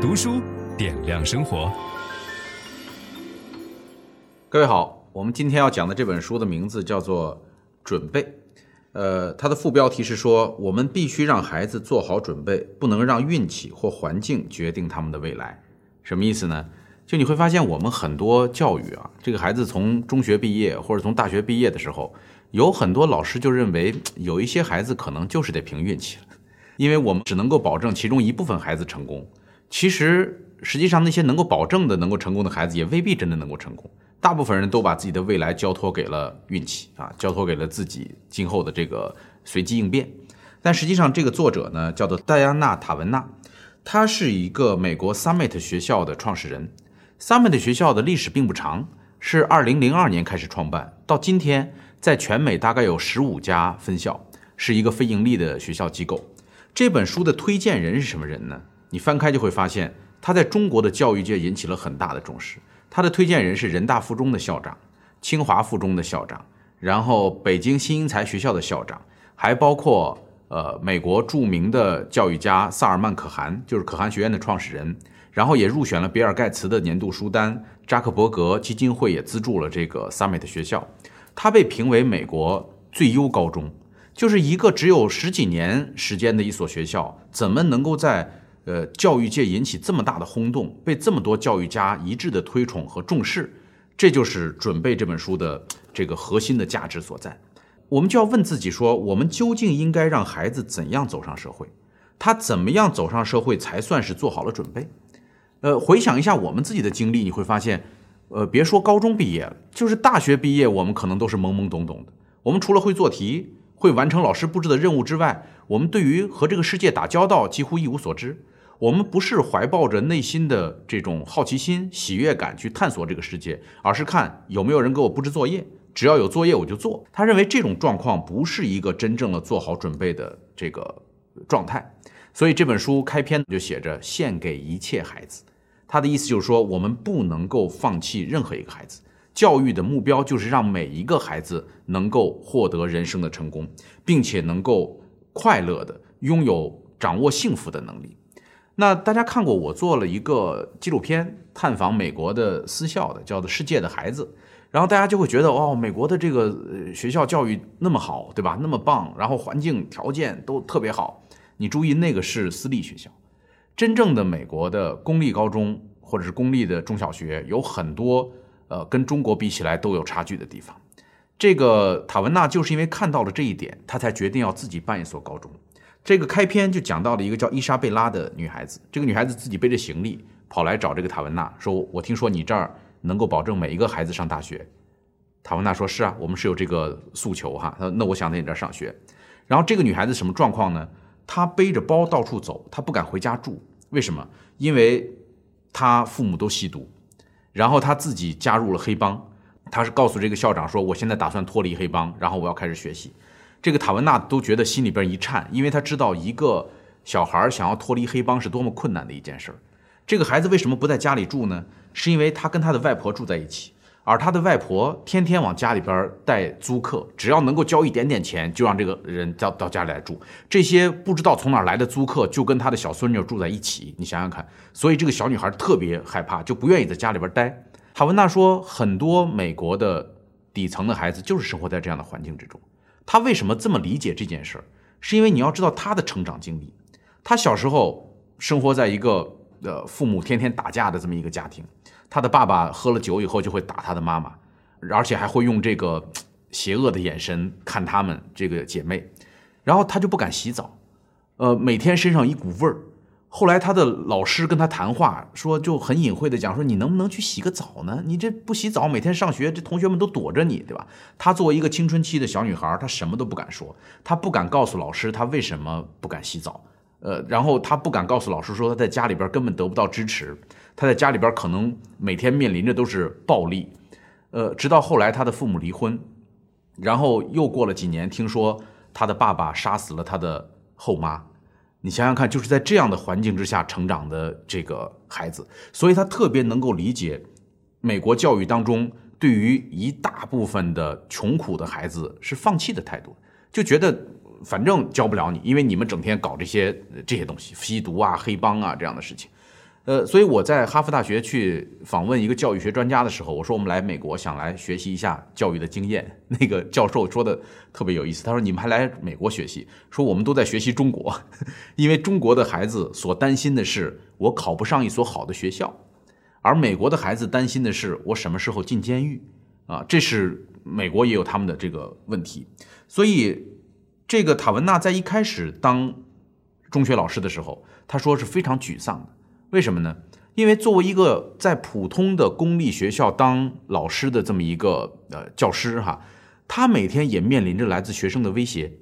读书点亮生活。各位好，我们今天要讲的这本书的名字叫做《准备》。呃，它的副标题是说，我们必须让孩子做好准备，不能让运气或环境决定他们的未来。什么意思呢？就你会发现，我们很多教育啊，这个孩子从中学毕业或者从大学毕业的时候，有很多老师就认为，有一些孩子可能就是得凭运气，因为我们只能够保证其中一部分孩子成功。其实，实际上那些能够保证的能够成功的孩子，也未必真的能够成功。大部分人都把自己的未来交托给了运气啊，交托给了自己今后的这个随机应变。但实际上，这个作者呢，叫做戴安娜·塔文纳，他是一个美国 Summit 学校的创始人。Summit 学校的历史并不长，是2002年开始创办，到今天在全美大概有十五家分校，是一个非盈利的学校机构。这本书的推荐人是什么人呢？你翻开就会发现，他在中国的教育界引起了很大的重视。他的推荐人是人大附中的校长、清华附中的校长，然后北京新英才学校的校长，还包括呃美国著名的教育家萨尔曼可汗，就是可汗学院的创始人，然后也入选了比尔盖茨的年度书单，扎克伯格基金会也资助了这个 Summit 学校，他被评为美国最优高中，就是一个只有十几年时间的一所学校，怎么能够在呃，教育界引起这么大的轰动，被这么多教育家一致的推崇和重视，这就是准备这本书的这个核心的价值所在。我们就要问自己说，我们究竟应该让孩子怎样走上社会？他怎么样走上社会才算是做好了准备？呃，回想一下我们自己的经历，你会发现，呃，别说高中毕业了，就是大学毕业，我们可能都是懵懵懂懂的。我们除了会做题、会完成老师布置的任务之外，我们对于和这个世界打交道几乎一无所知。我们不是怀抱着内心的这种好奇心、喜悦感去探索这个世界，而是看有没有人给我布置作业，只要有作业我就做。他认为这种状况不是一个真正的做好准备的这个状态，所以这本书开篇就写着“献给一切孩子”。他的意思就是说，我们不能够放弃任何一个孩子。教育的目标就是让每一个孩子能够获得人生的成功，并且能够快乐的拥有掌握幸福的能力。那大家看过我做了一个纪录片，探访美国的私校的，叫做《世界的孩子》，然后大家就会觉得，哦，美国的这个学校教育那么好，对吧？那么棒，然后环境条件都特别好。你注意，那个是私立学校，真正的美国的公立高中或者是公立的中小学，有很多呃跟中国比起来都有差距的地方。这个塔文纳就是因为看到了这一点，他才决定要自己办一所高中。这个开篇就讲到了一个叫伊莎贝拉的女孩子，这个女孩子自己背着行李跑来找这个塔文纳，说：“我听说你这儿能够保证每一个孩子上大学。”塔文纳说：“是啊，我们是有这个诉求哈。”他说：“那我想在你这儿上学。”然后这个女孩子什么状况呢？她背着包到处走，她不敢回家住，为什么？因为她父母都吸毒，然后她自己加入了黑帮，他是告诉这个校长说：“我现在打算脱离黑帮，然后我要开始学习。”这个塔文纳都觉得心里边一颤，因为他知道一个小孩想要脱离黑帮是多么困难的一件事儿。这个孩子为什么不在家里住呢？是因为他跟他的外婆住在一起，而他的外婆天天往家里边带租客，只要能够交一点点钱，就让这个人到到家里来住。这些不知道从哪来的租客就跟他的小孙女住在一起，你想想看。所以这个小女孩特别害怕，就不愿意在家里边待。塔文纳说，很多美国的底层的孩子就是生活在这样的环境之中。他为什么这么理解这件事儿？是因为你要知道他的成长经历。他小时候生活在一个呃父母天天打架的这么一个家庭，他的爸爸喝了酒以后就会打他的妈妈，而且还会用这个邪恶的眼神看他们这个姐妹，然后他就不敢洗澡，呃，每天身上一股味儿。后来他的老师跟他谈话，说就很隐晦的讲说，你能不能去洗个澡呢？你这不洗澡，每天上学，这同学们都躲着你，对吧？他作为一个青春期的小女孩，她什么都不敢说，她不敢告诉老师她为什么不敢洗澡，呃，然后她不敢告诉老师说她在家里边根本得不到支持，她在家里边可能每天面临着都是暴力，呃，直到后来她的父母离婚，然后又过了几年，听说她的爸爸杀死了她的后妈。你想想看，就是在这样的环境之下成长的这个孩子，所以他特别能够理解美国教育当中对于一大部分的穷苦的孩子是放弃的态度，就觉得反正教不了你，因为你们整天搞这些这些东西，吸毒啊、黑帮啊这样的事情。呃，所以我在哈佛大学去访问一个教育学专家的时候，我说我们来美国想来学习一下教育的经验。那个教授说的特别有意思，他说你们还来美国学习？说我们都在学习中国，因为中国的孩子所担心的是我考不上一所好的学校，而美国的孩子担心的是我什么时候进监狱啊？这是美国也有他们的这个问题。所以这个塔文纳在一开始当中学老师的时候，他说是非常沮丧的。为什么呢？因为作为一个在普通的公立学校当老师的这么一个呃教师哈，他每天也面临着来自学生的威胁，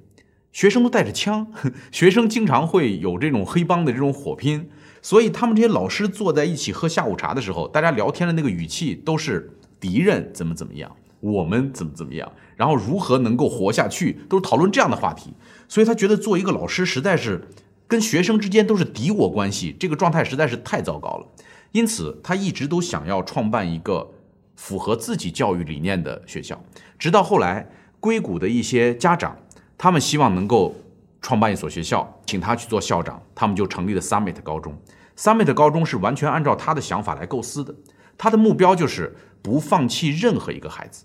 学生都带着枪，学生经常会有这种黑帮的这种火拼，所以他们这些老师坐在一起喝下午茶的时候，大家聊天的那个语气都是敌人怎么怎么样，我们怎么怎么样，然后如何能够活下去，都是讨论这样的话题，所以他觉得做一个老师实在是。跟学生之间都是敌我关系，这个状态实在是太糟糕了。因此，他一直都想要创办一个符合自己教育理念的学校。直到后来，硅谷的一些家长，他们希望能够创办一所学校，请他去做校长，他们就成立了 Summit 高中。Summit 高中是完全按照他的想法来构思的，他的目标就是不放弃任何一个孩子，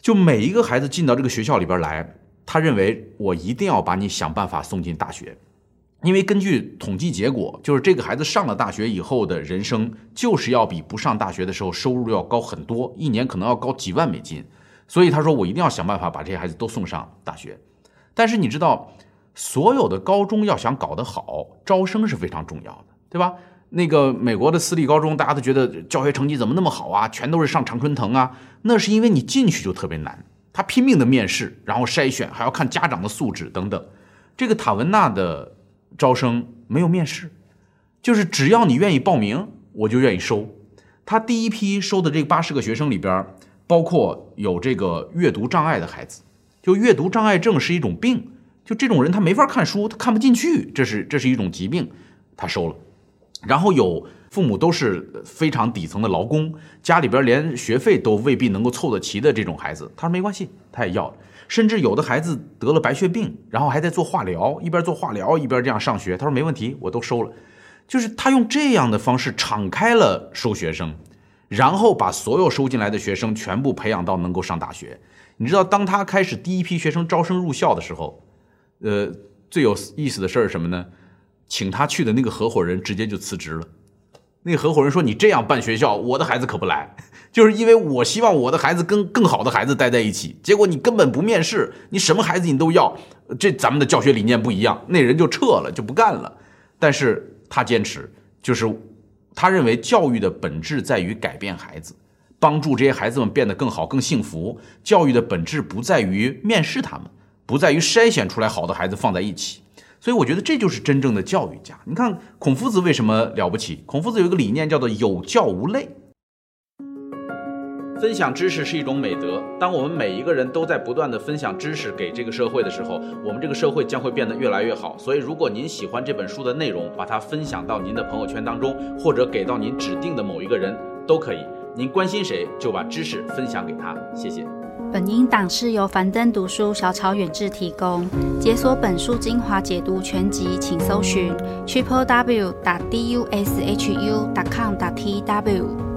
就每一个孩子进到这个学校里边来，他认为我一定要把你想办法送进大学。因为根据统计结果，就是这个孩子上了大学以后的人生，就是要比不上大学的时候收入要高很多，一年可能要高几万美金。所以他说，我一定要想办法把这些孩子都送上大学。但是你知道，所有的高中要想搞得好，招生是非常重要的，对吧？那个美国的私立高中，大家都觉得教学成绩怎么那么好啊？全都是上常春藤啊？那是因为你进去就特别难，他拼命的面试，然后筛选，还要看家长的素质等等。这个塔文纳的。招生没有面试，就是只要你愿意报名，我就愿意收。他第一批收的这八十个学生里边，包括有这个阅读障碍的孩子，就阅读障碍症是一种病，就这种人他没法看书，他看不进去，这是这是一种疾病，他收了。然后有父母都是非常底层的劳工，家里边连学费都未必能够凑得齐的这种孩子，他说没关系，他也要。甚至有的孩子得了白血病，然后还在做化疗，一边做化疗一边这样上学。他说没问题，我都收了。就是他用这样的方式敞开了收学生，然后把所有收进来的学生全部培养到能够上大学。你知道，当他开始第一批学生招生入校的时候，呃，最有意思的事儿是什么呢？请他去的那个合伙人直接就辞职了。那合伙人说：“你这样办学校，我的孩子可不来。”就是因为我希望我的孩子跟更好的孩子待在一起，结果你根本不面试，你什么孩子你都要，这咱们的教学理念不一样，那人就撤了，就不干了。但是他坚持，就是他认为教育的本质在于改变孩子，帮助这些孩子们变得更好、更幸福。教育的本质不在于面试他们，不在于筛选出来好的孩子放在一起。所以我觉得这就是真正的教育家。你看孔夫子为什么了不起？孔夫子有一个理念叫做有教无类。分享知识是一种美德。当我们每一个人都在不断地分享知识给这个社会的时候，我们这个社会将会变得越来越好。所以，如果您喜欢这本书的内容，把它分享到您的朋友圈当中，或者给到您指定的某一个人都可以。您关心谁，就把知识分享给他。谢谢。本音档是由樊登读书小草远志提供。解锁本书精华解读全集，请搜寻 triple w 打 d u s h u 打 com 打 t w。